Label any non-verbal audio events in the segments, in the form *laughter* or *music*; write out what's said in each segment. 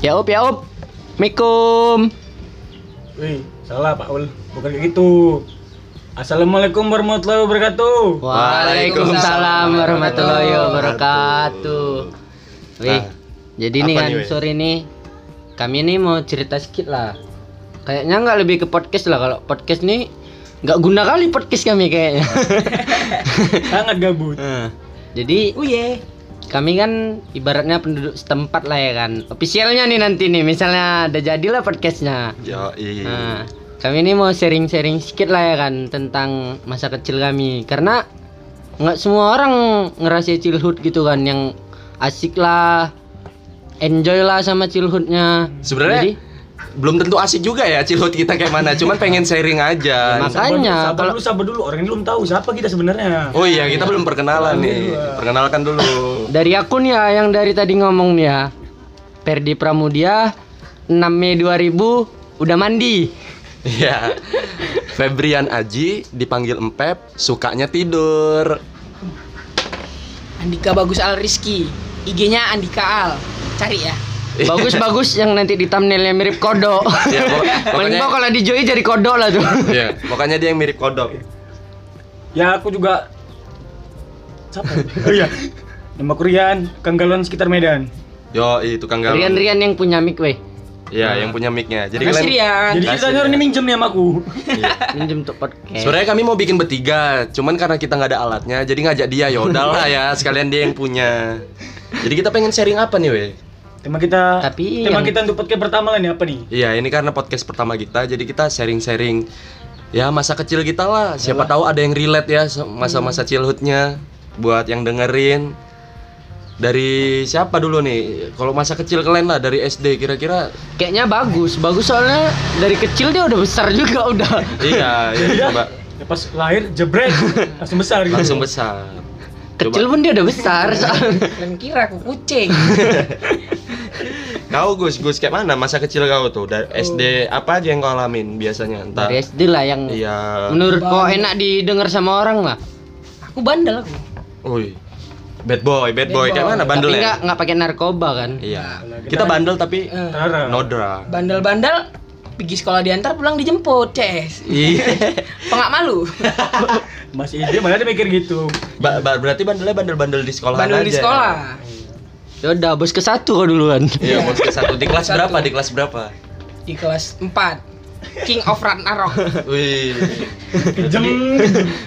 Ya op ya op. Mikum. Wih, salah Pak Ul. Bukan kayak gitu. Assalamualaikum warahmatullahi wabarakatuh. Waalaikumsalam warahmatullahi wabarakatuh. Wih, Nah, jadi nih kan nih, sore ini kami ini mau cerita sedikit lah. Kayaknya nggak lebih ke podcast lah kalau podcast nih nggak guna kali podcast kami kayaknya. *laughs* Sangat gabut. Nah, jadi Uye. Kami kan ibaratnya penduduk setempat lah ya kan. Officialnya nih nanti nih misalnya udah jadilah podcastnya. Iya. Nah, kami ini mau sharing-sharing sedikit lah ya kan tentang masa kecil kami karena nggak semua orang ngerasain childhood gitu kan yang asik lah, enjoy lah sama childhoodnya. Sebenarnya belum tentu asik juga ya childhood kita kayak mana, cuman pengen sharing aja. Ya, Makanya, sabar, kalau- dulu, sabar dulu. Orang ini belum tahu siapa kita sebenarnya. Oh iya, kita belum perkenalan nih. Iya. Perkenalkan dulu. dari akun ya yang dari tadi ngomong nih ya, Perdi Pramudia 6 Mei 2000 udah mandi. Iya. Febrian Aji dipanggil Empep, sukanya tidur. Andika Bagus Al Rizky IG-nya Andika Al cari ya Bagus-bagus yang nanti di thumbnailnya mirip kodok. Iya, pok- *laughs* Paling pokoknya- bawah kalau di Joy jadi kodok lah tuh. Iya, pokoknya dia yang mirip kodok. Ya aku juga siapa? oh iya. Nama Kurian, Kanggaluan sekitar Medan. Yo, itu Kang Galon. Rian-Rian yang punya mic weh. Iya, yang punya mic-nya. Jadi Makasih kalian Rian Jadi kita ya. ini minjem nih sama aku. Iya. Minjem untuk podcast. Sebenarnya kami mau bikin bertiga, cuman karena kita nggak ada alatnya, jadi ngajak dia ya udahlah ya, sekalian dia yang punya. Jadi kita pengen sharing apa nih, weh? Tema kita Tapi tema yang- kita untuk podcast pertama lah nih apa nih? Iya, ini karena podcast pertama kita, jadi kita sharing-sharing ya masa kecil kita lah. Siapa tahu ada yang relate ya masa-masa childhoodnya buat yang dengerin. Dari siapa dulu nih? Kalau masa kecil kalian lah dari SD kira-kira Kayaknya bagus, bagus soalnya dari kecil dia udah besar juga udah. iya, ya, Iya. coba Ya pas lahir jebret langsung besar gitu. langsung besar. Kecil pun dia udah besar soalnya. Dan kira aku kucing *laughs* Kau Gus, Gus kayak mana masa kecil kau tuh? Dari SD apa aja yang kau alamin biasanya? Entah Dari SD lah yang Iya. menurut kau enak didengar sama orang lah. Aku bandel aku Wih. Bad boy, bad boy. Bad Kayak boy. mana Tapi bandelnya? nggak nggak pakai narkoba kan. Iya. Kita- Kita bandel tapi Tara. nodra. Bandel-bandel Pergi sekolah diantar pulang dijemput Ces Iya. *laughs* Pengak malu *laughs* Masih SD mana dia mikir gitu. Ba- ba- berarti bandelnya bandel-bandel di sekolah Bandel aja. di sekolah Yaudah, bos ke satu kau duluan. Iya, bos ke satu. Di kelas Satu. berapa? Di kelas berapa? Di kelas 4 King of Ragnarok *laughs* Wih. Jem.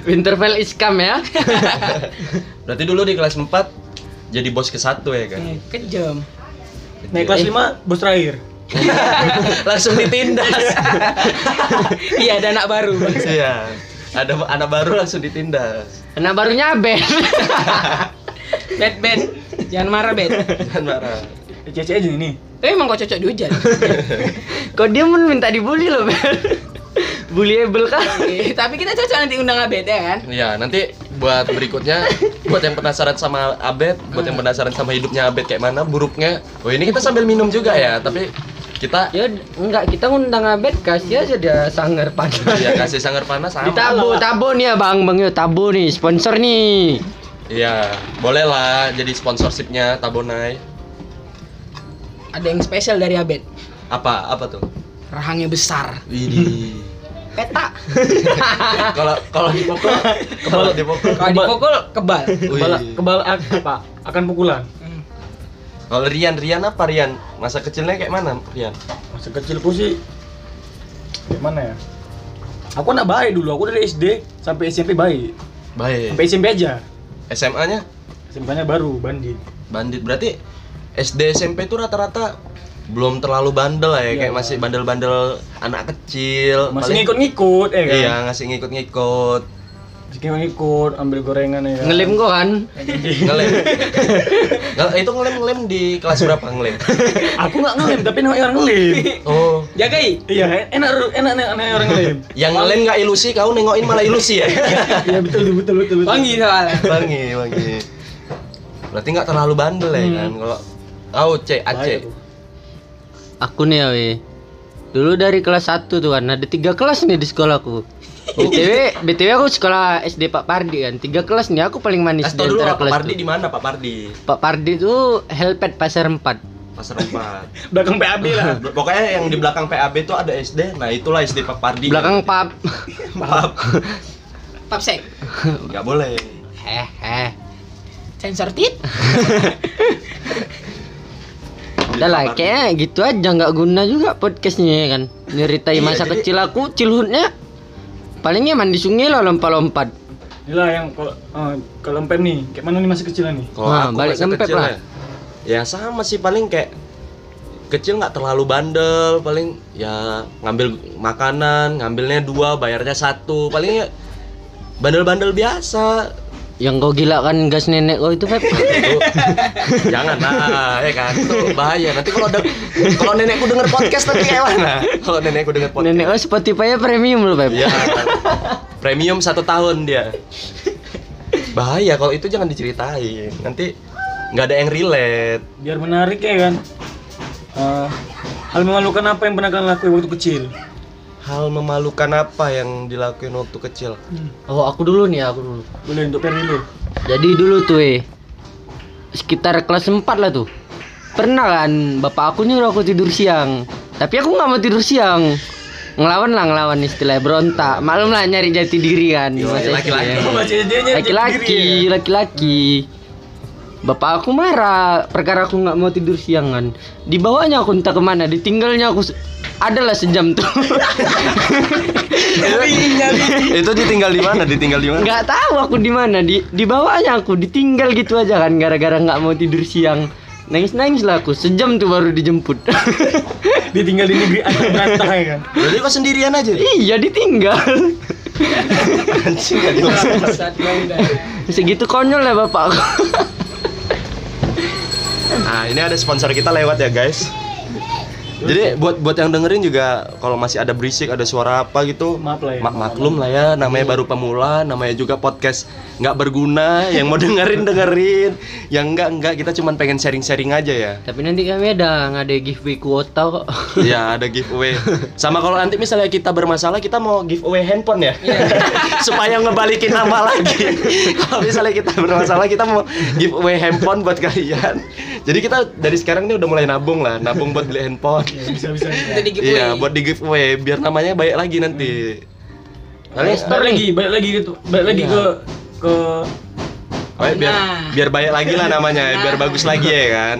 Winterfell is come ya. *laughs* Berarti dulu di kelas 4 jadi bos ke satu ya kan? Eh, Kejam Naik kelas 5 bos terakhir. *laughs* Langsung ditindas. Iya ada anak baru Iya. Ada anak baru langsung ditindas. Anak barunya Ben. Bed bed Jangan marah bed *laughs* Jangan marah. Cece aja nih. Eh emang kok cocok dihujan kau *laughs* dia pun minta dibully loh Ben. Bullyable kan? Eh, Tapi kita cocok nanti undang Abed ya kan Iya, nanti buat berikutnya buat yang penasaran sama Abed, buat yang penasaran sama hidupnya Abed kayak mana, buruknya. Oh, ini kita sambil minum juga ya, tapi kita Ya enggak, kita ngundang Abed kasih aja dia sangar panas. ya kasih sangar panas sama. Ditabu, tabu nih ya Bang, Bang yuk tabu nih, sponsor nih. Iya, boleh lah jadi sponsorshipnya Tabonai. Ada yang spesial dari Abed Apa? Apa tuh? Rahangnya besar Widih. *laughs* Peta *laughs* Kalau kalau dipukul, kalau dipukul. Kalau dipukul kebal Kebal, kebal apa? Akan pukulan. Kalau Rian, Rian apa Rian? Masa kecilnya kayak mana Rian? Masa kecilku sih gimana ya? Aku anak baik dulu, aku dari SD sampai SMP baik. Baik. Sampai SMP aja. SMA-nya SMP-nya baru bandit. bandit berarti SD SMP itu rata-rata belum terlalu bandel ya, Iya. kayak masih bandel-bandel anak kecil. Masih ngikut-ngikut ya kan? Iya, ngasih ngikut-ngikut. Masih ngikut, ambil gorengan ya? Ngelim kok kan? Ngelem. *laughs* Nge- itu ngelem-ngelem di kelas berapa ngelem? Aku nggak ngelem, tapi enak orang ngelem. Oh, Jagai Iya, enak enak enak, enak orang ngelem. yang ngelem nggak ilusi, kau nengokin malah ilusi ya? *laughs* Iya betul betul betul betul. Wangi soalnya wangi, wangi. Berarti nggak terlalu bandel ya Hmm. kan? Kalau kau C, Baik AC. aku. Nih ya. Dulu dari kelas 1 tuh kan, ada tiga kelas nih di sekolahku. BTW, *laughs* BTW aku sekolah SD Pak Pardi kan. Tiga kelas nih aku paling manis Kasih dulu antara Pak kelas Pardi tuh. di mana Pak Pardi? Pak Pardi tuh Helpet Pasar 4. pasar empat *laughs* Belakang PAB lah. *laughs* pokoknya yang di belakang PAB itu ada SD nah itulah SD Pak Pardi Belakang pub. Pap Papsek. nggak boleh Heh, heh. Sensor tit. Udah lah, kayaknya gitu aja nggak guna juga podcastnya ya kan. Nyeritai Iya, masa jadi- kecil aku, cilhutnya palingnya mandi sungai lah lompat-lompat. Inilah yang kalau eh, kalau nih, kayak mana nih masa kecil nih? Kalau Nah, aku balik kecil lah. ya, ya sama sih paling kayak kecil nggak terlalu bandel, paling ya ngambil makanan, ngambilnya dua, bayarnya satu, paling ya bandel-bandel biasa. Yang kau gila kan gas nenek kau itu Pep. Itu, jangan lah, ya kan itu bahaya. Nanti kalau ada kalau nenekku denger podcast nanti kayak mana? Kalau nenekku denger podcast. nenek kau Spotify premium loh Pep. Ya, premium satu tahun dia. Bahaya kalau itu jangan diceritain. Nanti nggak ada yang relate. Biar menarik ya kan. Eh, hal memalukan apa yang pernah kalian lakuin waktu kecil? Hal memalukan apa yang dilakuin waktu kecil? Oh, aku dulu nih, aku dulu. Boleh untuk Perry dulu. Jadi dulu tuh eh sekitar kelas 4 lah tuh. Pernah kan bapak aku nyuruh aku tidur siang. Tapi aku nggak mau tidur siang. Ngelawan lah ngelawan istilah berontak. Maklum lah nyari jati diri kan. masa laki-laki. *laughs* Laki-laki, ya? laki-laki. Bapak aku marah perkara aku nggak mau tidur siang kan. Dibawanya aku entah ke mana, ditinggalnya aku se- adalah sejam tuh. itu ditinggal di mana? Ditinggal di mana? nggak tahu aku di mana di dibawanya aku ditinggal gitu aja kan gara-gara nggak mau tidur siang nangis nangis lah aku sejam tuh baru dijemput *laughs* Ditinggal di negeri anak berantah ya kan. Berarti kok sendirian aja? iya ditinggal Anjing jelas. Segitu konyol ya bapak aku Nah, ini ada sponsor kita lewat ya, guys. Jadi buat buat yang dengerin juga kalau masih ada berisik, ada suara apa gitu, Maaf lah ya. mak- maklum lah ya, namanya baru pemula, namanya juga podcast nggak berguna, yang mau dengerin dengerin, yang enggak enggak kita cuman pengen sharing-sharing aja ya. tapi nanti kami ada ngade giveaway kuota kok *laughs* Iya ada giveaway. Sama kalau nanti misalnya kita bermasalah kita mau giveaway handphone ya, *laughs* supaya ngebalikin nama lagi. *laughs* kalau misalnya kita bermasalah kita mau giveaway handphone buat kalian. Jadi kita dari sekarang ini udah mulai nabung lah, nabung buat beli handphone. Ya, bisa bisa. di. Iya buat di giveaway biar namanya baik lagi nanti. Balik, balik lagi, balik lagi gitu, balik lagi ke ke Baik, biar Nah. biar baik lagi lah namanya, biar bagus lagi ya kan.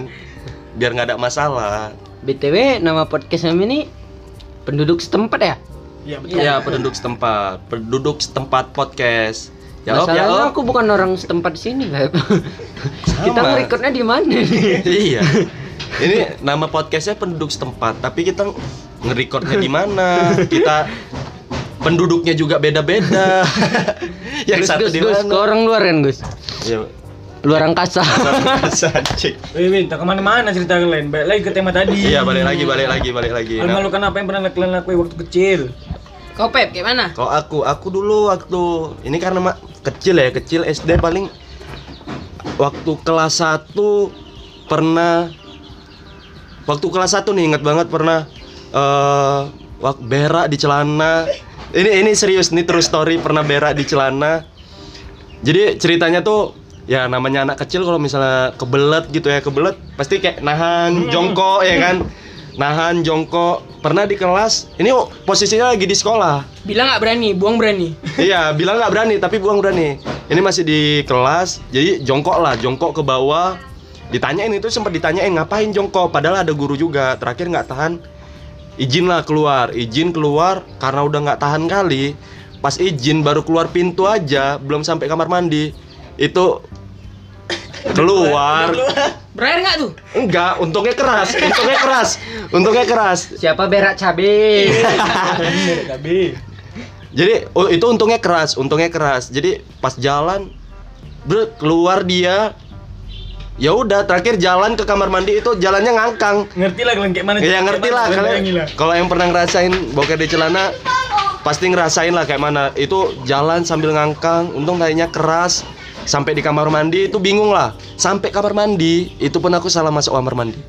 Biar nggak ada masalah. btw nama podcast kami ini penduduk setempat ya Iya betul. Iya penduduk setempat, penduduk setempat podcast. Jawab Masalahnya jawab. aku bukan orang setempat sini lah *laughs* kita Sama. ngerekodnya di mana nih *laughs* iya. Ini *laughs* nama podcastnya penduduk setempat, tapi kita ngerekodnya di mana? Kita penduduknya juga beda-beda. Yang Gus, satu Gus, di Gus, ke mana? orang luar kan Gus Ya, luar angkasa anjing. Wih, wih, tak ke mana-mana cerita kalian. Balik lagi ke tema tadi. Iya, balik lagi, balik lagi, balik lagi. Hal Nah, memalukan apa yang pernah kalian lakuin waktu kecil? Kau Pep, kayak mana? Kalau aku, aku dulu waktu ini karena mak kecil ya, kecil SD paling waktu kelas 1 pernah waktu kelas 1 nih ingat banget pernah waktu berak di celana. Ini ini serius nih terus story pernah berak di celana. Jadi ceritanya tuh ya namanya anak kecil kalau misalnya kebelet gitu ya, kebelet pasti kayak nahan jongkok ya kan. Nahan jongkok. Pernah di kelas, ini posisinya lagi di sekolah. Bilang nggak berani, buang berani. *laughs* Iya, bilang nggak berani, tapi buang berani. Ini masih di kelas, jadi jongkok lah, jongkok ke bawah. Ditanyain itu sempat ditanyain ngapain jongkok, padahal ada guru juga. Terakhir nggak tahan, izin lah keluar, izin keluar karena udah nggak tahan kali. Pas izin baru keluar pintu aja, belum sampai kamar mandi, itu keluar. Berair nggak tuh? Enggak, untungnya keras, untungnya keras, untungnya keras. siapa berak cabe Tapi *laughs* Jadi oh, itu untungnya keras, untungnya keras. Jadi pas jalan, ber keluar dia, ya udah terakhir jalan ke kamar mandi itu jalannya ngangkang. ngerti lah kalian kayak mana? Ya ngerti lah Kalian. Kalau yang pernah ngerasain boker di celana, pasti ngerasain lah kayak mana. Itu jalan sambil ngangkang, untung tadinya keras. Sampai di kamar mandi itu bingung lah. Sampai kamar mandi itu pun aku salah masuk kamar mandi.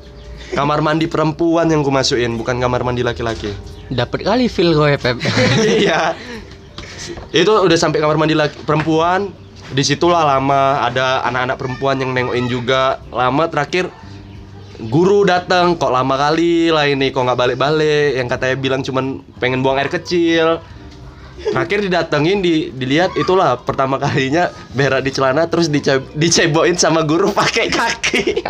Kamar mandi perempuan yang ku masukin, bukan kamar mandi laki-laki. dapat kali feel gue Pep. *laughs* Iya. Itu udah sampai kamar mandi laki perempuan. Di situlah lama ada anak-anak perempuan yang nengokin juga. Lama terakhir guru datang kok lama kali lah ini kok nggak balik-balik? Yang katanya bilang cuman pengen buang air kecil terakhir didatengin di dilihat itulah pertama kalinya berak di celana terus dice diceboin sama guru pakai kaki.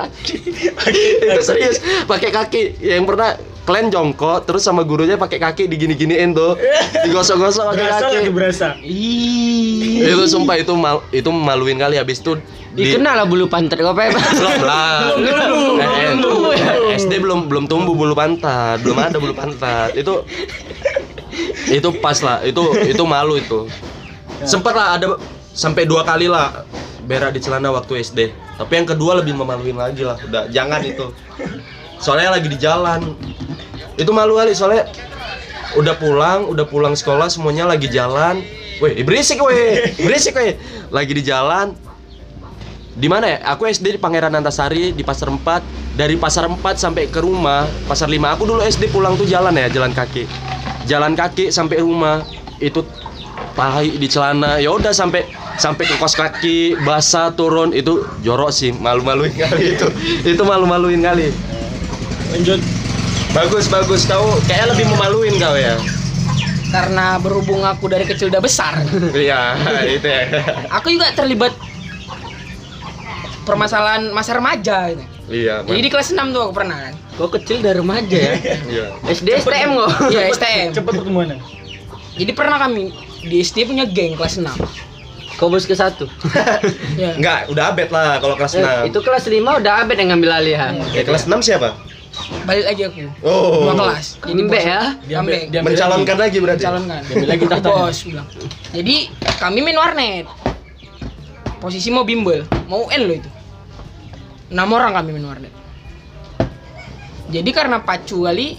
Itu serius pakai kaki. Yang pernah kalian jongkok terus sama gurunya pakai kaki digini-giniin tuh. Digosok-gosok pakai Berasa kaki. lagi berasa. Ih. itu sumpah itu mal itu maluin kali. Habis itu di- Dikenal lah bulu pantat kau Pep. belum lah. Belum, Eh, eh, belum. SD belum belum tumbuh bulu pantat. Belum ada bulu pantat. Itu itu pas lah itu itu malu itu sempat lah ada sampai dua kali lah berak di celana waktu SD tapi yang kedua lebih memaluin lagi lah udah jangan itu soalnya lagi di jalan itu malu kali soalnya udah pulang udah pulang sekolah semuanya lagi jalan Weh, berisik weh, berisik weh. Lagi di jalan, di mana ya? Aku SD di Pangeran Antasari di Pasar 4. Dari Pasar 4 sampai ke rumah, Pasar 5. Aku dulu SD pulang tuh jalan ya, jalan kaki. Jalan kaki sampai rumah itu tahi di celana. Ya udah sampai sampai ke kos kaki, basah turun itu jorok sih, malu-maluin *laughs* kali itu. Itu malu-maluin kali. Lanjut. Bagus bagus kau kayaknya lebih memaluin kau ya. Karena berhubung aku dari kecil udah besar, *laughs* Iya, itu ya. aku juga terlibat permasalahan masa remaja gitu. Iya, Jadi di kelas 6 tuh aku pernah kan. Kau kecil dari remaja ya. iya. SD STM kok. Iya, *laughs* STM. Cepat pertemuannya. Jadi pernah kami di SD punya geng kelas 6. Kau bos ke satu. *laughs* Ya. Enggak, udah abet lah kalau kelas 6. Eh, itu kelas 5 udah abet yang ngambil alih ya. Ya, kelas 6 siapa? Balik lagi aku. Oh. Dua kelas. Jadi Embe bos. ya. Ambek. Dia- Mencalonkan lagi berarti. Calonkan. Diambil lagi tahtanya. Bos bilang. Jadi kami main warnet. Posisi mau bimbel, mau UN loh itu. Enam orang kami main warnet. Jadi karena pacu kali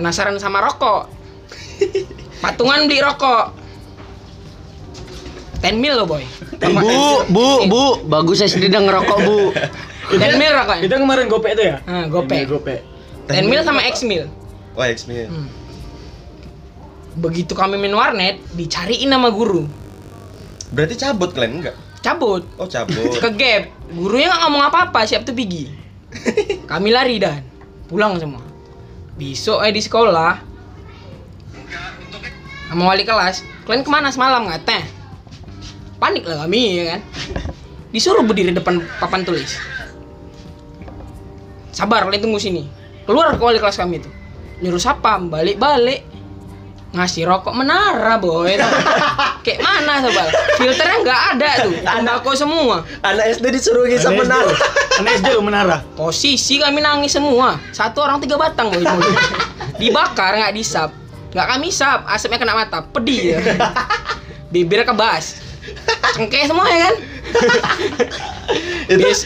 penasaran sama rokok. *laughs* Patungan beli rokok. 10 mil loh boy. Bu, bu, bu, bagus SD udah ngerokok, Bu. 10 mil rokoknya. Itu kemarin gopek itu ya? Nah, gopek. Gopek. 10 mil sama X mil. Oh, X-Men. Hmm. Begitu kami main warnet, dicariin sama guru. Berarti cabut kalian enggak? Cabut. Oh, cabut. *laughs* ke gap gurunya nggak ngomong apa-apa siap tuh pergi. *laughs* Kami lari dan. Pulang semua. Besok eh di sekolah. Sama wali kelas. Kalian ke mana semalam nggak teh? Panik lah kami ya kan? Disuruh berdiri depan papan tulis. Sabar kalian tunggu sini. Keluar ke wali kelas kami itu. Nyuruh siapa balik-balik ngasih rokok menara boy. *laughs* Kayak mana sabar filternya nggak ada tuh tembakau semua. Anak SD disuruh Anak ngisap benar. lo. Anak SD lo menara. posisi kami nangis semua. Satu orang tiga batang boy dibakar nggak disap. Nggak kami sap asapnya kena mata. Pedih ya. Bibir kebas. Cengkeh semua ya kan? *laughs* Itu Bes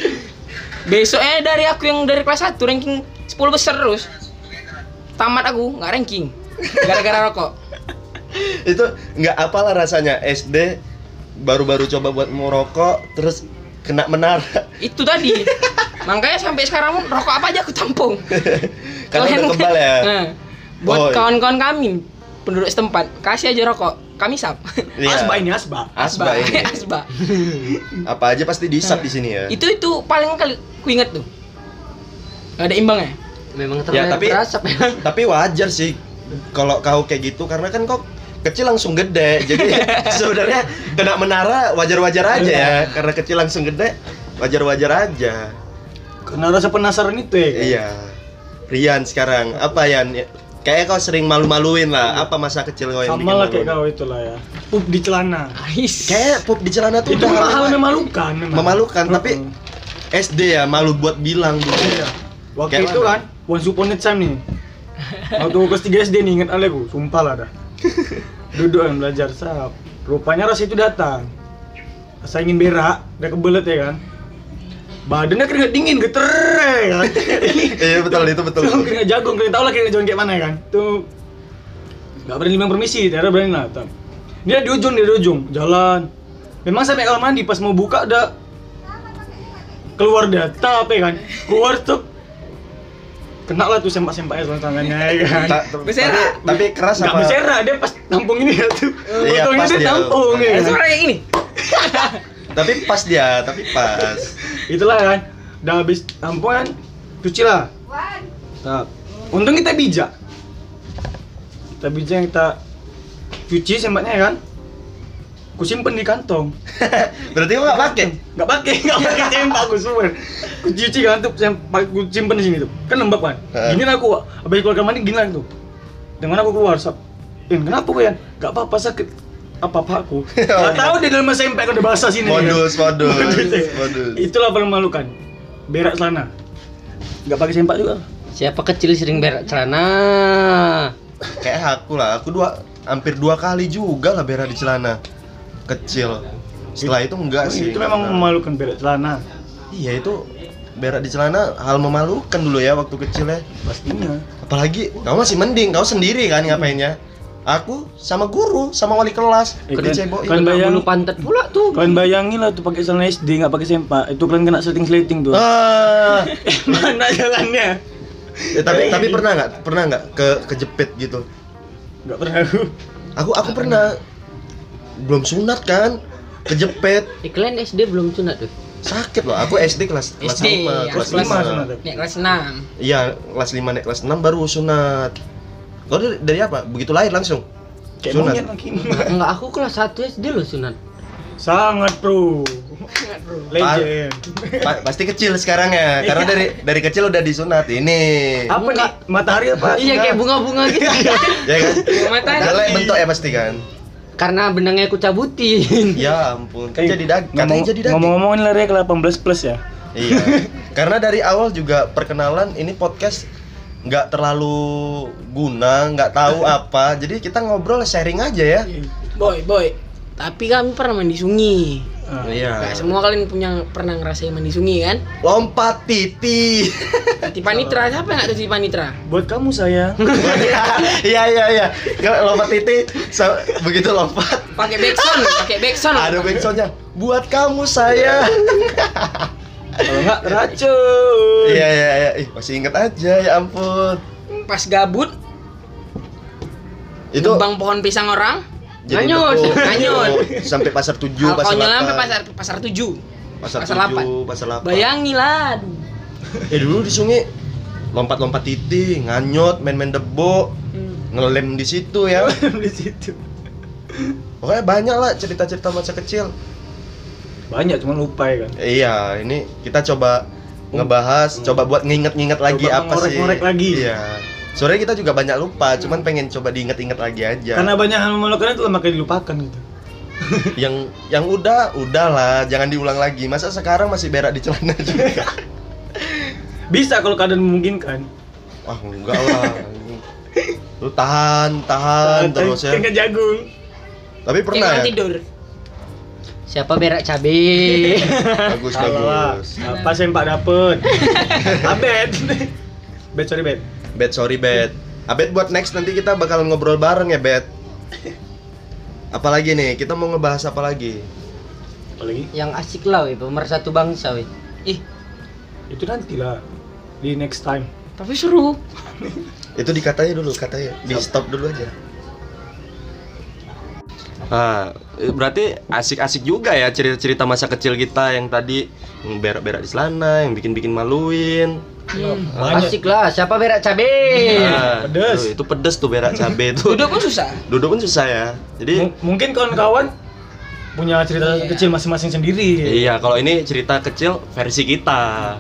besoknya dari aku yang dari kelas 1 ranking 10 besar terus. Tamat aku nggak ranking gara-gara rokok itu enggak apalah rasanya SD baru-baru coba buat merokok terus kena menara. itu tadi makanya sampai sekarang pun rokok apa aja aku tampung *laughs* Karena Kalian- udah tebal ya. Nah, buat Oh, iya. kawan-kawan kami penduduk setempat kasih aja rokok kami sap Iya. Asba ini asba. Asba ini. *laughs* asba Apa aja pasti diisap di sini ya. itu itu paling kali ku inget tuh Gak ada imbangnya Memang Ya, terlalu tapi- berasap ya. Tapi wajar sih kalau kau kayak gitu karena kan kau kecil langsung gede. Jadi *laughs* sebenarnya kena menara wajar-wajar aja ya. Karena kecil langsung gede wajar-wajar aja. Karena rasa penasaran itu ya. kan? Iya. Rian sekarang apa Yan? Kayaknya kau sering malu-maluin lah. Apa masa kecil kau yang Sama lah kayak kau itulah ya. Pup di celana. Ais. Kayak pup di celana tuh Itu udah hal memalukan memang. memalukan tapi. SD ya malu buat bilang dulu. Iya. Waktu Kayak itu mana? kan, once upon a time nih. Waktu kelas 3 SD nih inget ale sumpah lah dah. Duduk kan belajar sap. Rupanya rasa itu datang. Rasa ingin berak, udah kebelet ya kan. Badannya keringet dingin, geter ya kan. Iya betul itu betul. Tuh keringet jagung, kalian tau lah keringet jagung kayak mana ya kan. Tuh Gak berani bilang permisi, tiada berani. Tam. Dia di ujung, dia di ujung, jalan. Memang sampai kamar mandi pas mau buka udah keluar dia, tapi kan keluar tuh kena lah tuh sempak-sempaknya sama tangannya ya kan. Ta-. Tapi, tapi keras Gak apa? berserah, dia pas tampung ini ya tuh. Iya, Potongnya pas dia tampung ya kan. suara kayak gini *laughs* Tapi pas dia, tapi pas. Itulah kan. Udah habis tampuan, cuci lah. Nah, untung kita bijak. Kita bijak yang kita cuci sempatnya ya kan. Ku simpen di kantong. *laughs* Berarti lo nggak pakai? Nggak pakai, nggak pakai sempak aku semua. Ku cuci kan tuh sempak ku simpen di sini tuh. Kan lembab kan. Gini lah aku, habis keluar kamar mandi gini lah tuh. Dengan aku keluar, sap. In, kenapa Yan? Gak apa-apa sakit apa-apa aku. Gak tahu di dalam sempak udah basah sini. ya kan? Modus, modus, *laughs* Modus. modus. Itulah paling memalukan. Berak celana. Gak pakai sempak juga. Siapa kecil sering berak celana? Kayak aku lah, aku dua hampir dua kali juga lah berak di celana kecil. Setelah itu enggak sih. Itu memang memalukan berak celana. Iya itu berak di celana hal memalukan dulu ya waktu kecil ya. Pastinya. Apalagi kau masih mending, kau sendiri kan ngapainnya? Aku sama guru, sama wali kelas, Eh, kan- kan bayang- Bulu pantat pula tuh. Kalian bayangin lah tuh pakai celana SD nggak pakai sempak, itu kalian kena sleting-sleting tuh. Ah, *laughs* Mana jalannya? eh, tapi tapi pernah nggak pernah nggak ke kejepit gitu? Nggak pernah aku. Aku aku pernah belum sunat kan, kejepit Eh, kalian SD belum sunat tuh? sakit loh. Aku SD kelas kelas SD, 5, aku kelas kelas lima 5. sunat. Nek kelas 6. Iya, kelas 5 naik kelas 6 baru sunat. Kau dari, dari apa? Begitu lahir langsung? Kayak Sunat. Enggak, aku kelas 1 SD loh sunat. Sangat pro. Legend. Pa- pasti kecil sekarang ya, karena dari dari kecil udah disunat. Ini. Apa nih? Matahari apa? Iya kayak bunga-bunga gitu. *laughs* Ya kan? Matahari. Jelek bentuk ya pasti kan? Karena benangnya aku cabutin. Ya ampun, kan jadi daging. Ngomong, jadi daging. ngomong-ngomong ini lari ke 18 plus ya. Iya. Karena dari awal juga perkenalan ini podcast nggak terlalu guna, nggak tahu *laughs* apa. Jadi kita ngobrol sharing aja ya. Boy, boy. Tapi kami pernah mandi sungai. Iya. Gak semua kalian punya pernah ngerasain mandi sungai kan? Lompat titi. Tati panitra siapa yang tahu tati panitra? Buat kamu sayang. *laughs* Iya iya iya. Kalau lompat titi sa- begitu lompat Pakai backsound, pakai backsound. ada backsoundnya. Buat kamu saya. Kalau nggak racun. Iya iya iya. Ih, masih inget aja ya ampun. Pas gabut, Itu nebang pohon pisang orang, jadi Nganyut. betul. Nganyut. *laughs* sampai pasar tujuh, kalau pasar konyol sampai delapan. pasar pasar tujuh. pasar pasar tujuh, pasar delapan. Bayangilah. aduh. Ya dulu di sungai lompat-lompat titi, nganyut, main-main debo, Hmm. ngelem di situ ya. *laughs* di situ. Pokoknya banyak lah cerita-cerita masa kecil. Banyak cuma lupa ya kan. Iya, ini kita coba ngebahas, coba buat nginget-nginget lagi Coba apa sih. mengorek-ngorek lagi. Iya. Sore kita juga banyak lupa, cuman pengen coba diinget-inget lagi aja. Karena banyak hal memalukan itu makanya dilupakan gitu. *laughs* yang yang udah, udah lah, jangan diulang lagi. Masa sekarang masih berak di celana juga? *laughs* Bisa kalau keadaan memungkinkan. Wah, enggak lah. Lu tahan, tahan terus ya. Kayak jagung. Tapi pernah ya? tidur. Siapa berak cabe? *laughs* Bagus, Salah bagus. Apa sempak dapet? Abet. Bet sorry bet. Bet, sorry Bet. Abet buat next nanti kita bakal ngobrol bareng ya Bet. *laughs* Apalagi nih, kita mau ngebahas apa lagi? Apalagi Yang asik lah weh, pemersatu bangsa weh. Ih, itu nanti lah di next time. tapi seru. *laughs* Itu dikatanya dulu, katanya. Di stop dulu aja. Ah, eh, berarti asik-asik juga ya cerita-cerita masa kecil kita yang tadi berak-berak di celana, yang bikin-bikin maluin. Hmm. Banyak. Asik lah, siapa berak cabe? Ah, pedes. tuh, itu pedes tuh berak cabe itu. Duduk pun susah. Duduk pun susah ya. Jadi M- mungkin kawan-kawan punya cerita Iya. kecil masing-masing sendiri. iya, kalau ini cerita kecil versi kita.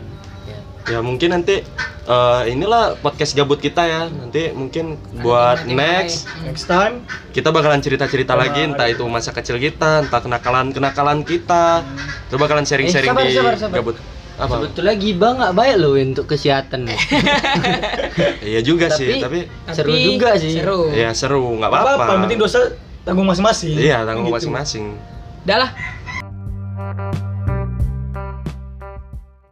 Ya mungkin nanti eh, inilah podcast gabut kita ya. Nanti mungkin buat tema-tema next Next time kita bakalan cerita-cerita lagi entah itu masa kecil kita, entah kenakalan-kenakalan kita. Kita bakalan sharing-sharing Eh, sabar, di sabar, sabar. gabut. Apa? Sebetulnya gibah nggak baik loh untuk kesehatan. *laughs* Iya juga sih, tapi Seru Tapi juga sih. Seru. ya seru, nggak apa apa-apa. penting dosa tanggung masing-masing. Iya, tanggung Gitu. masing-masing. Udah lah,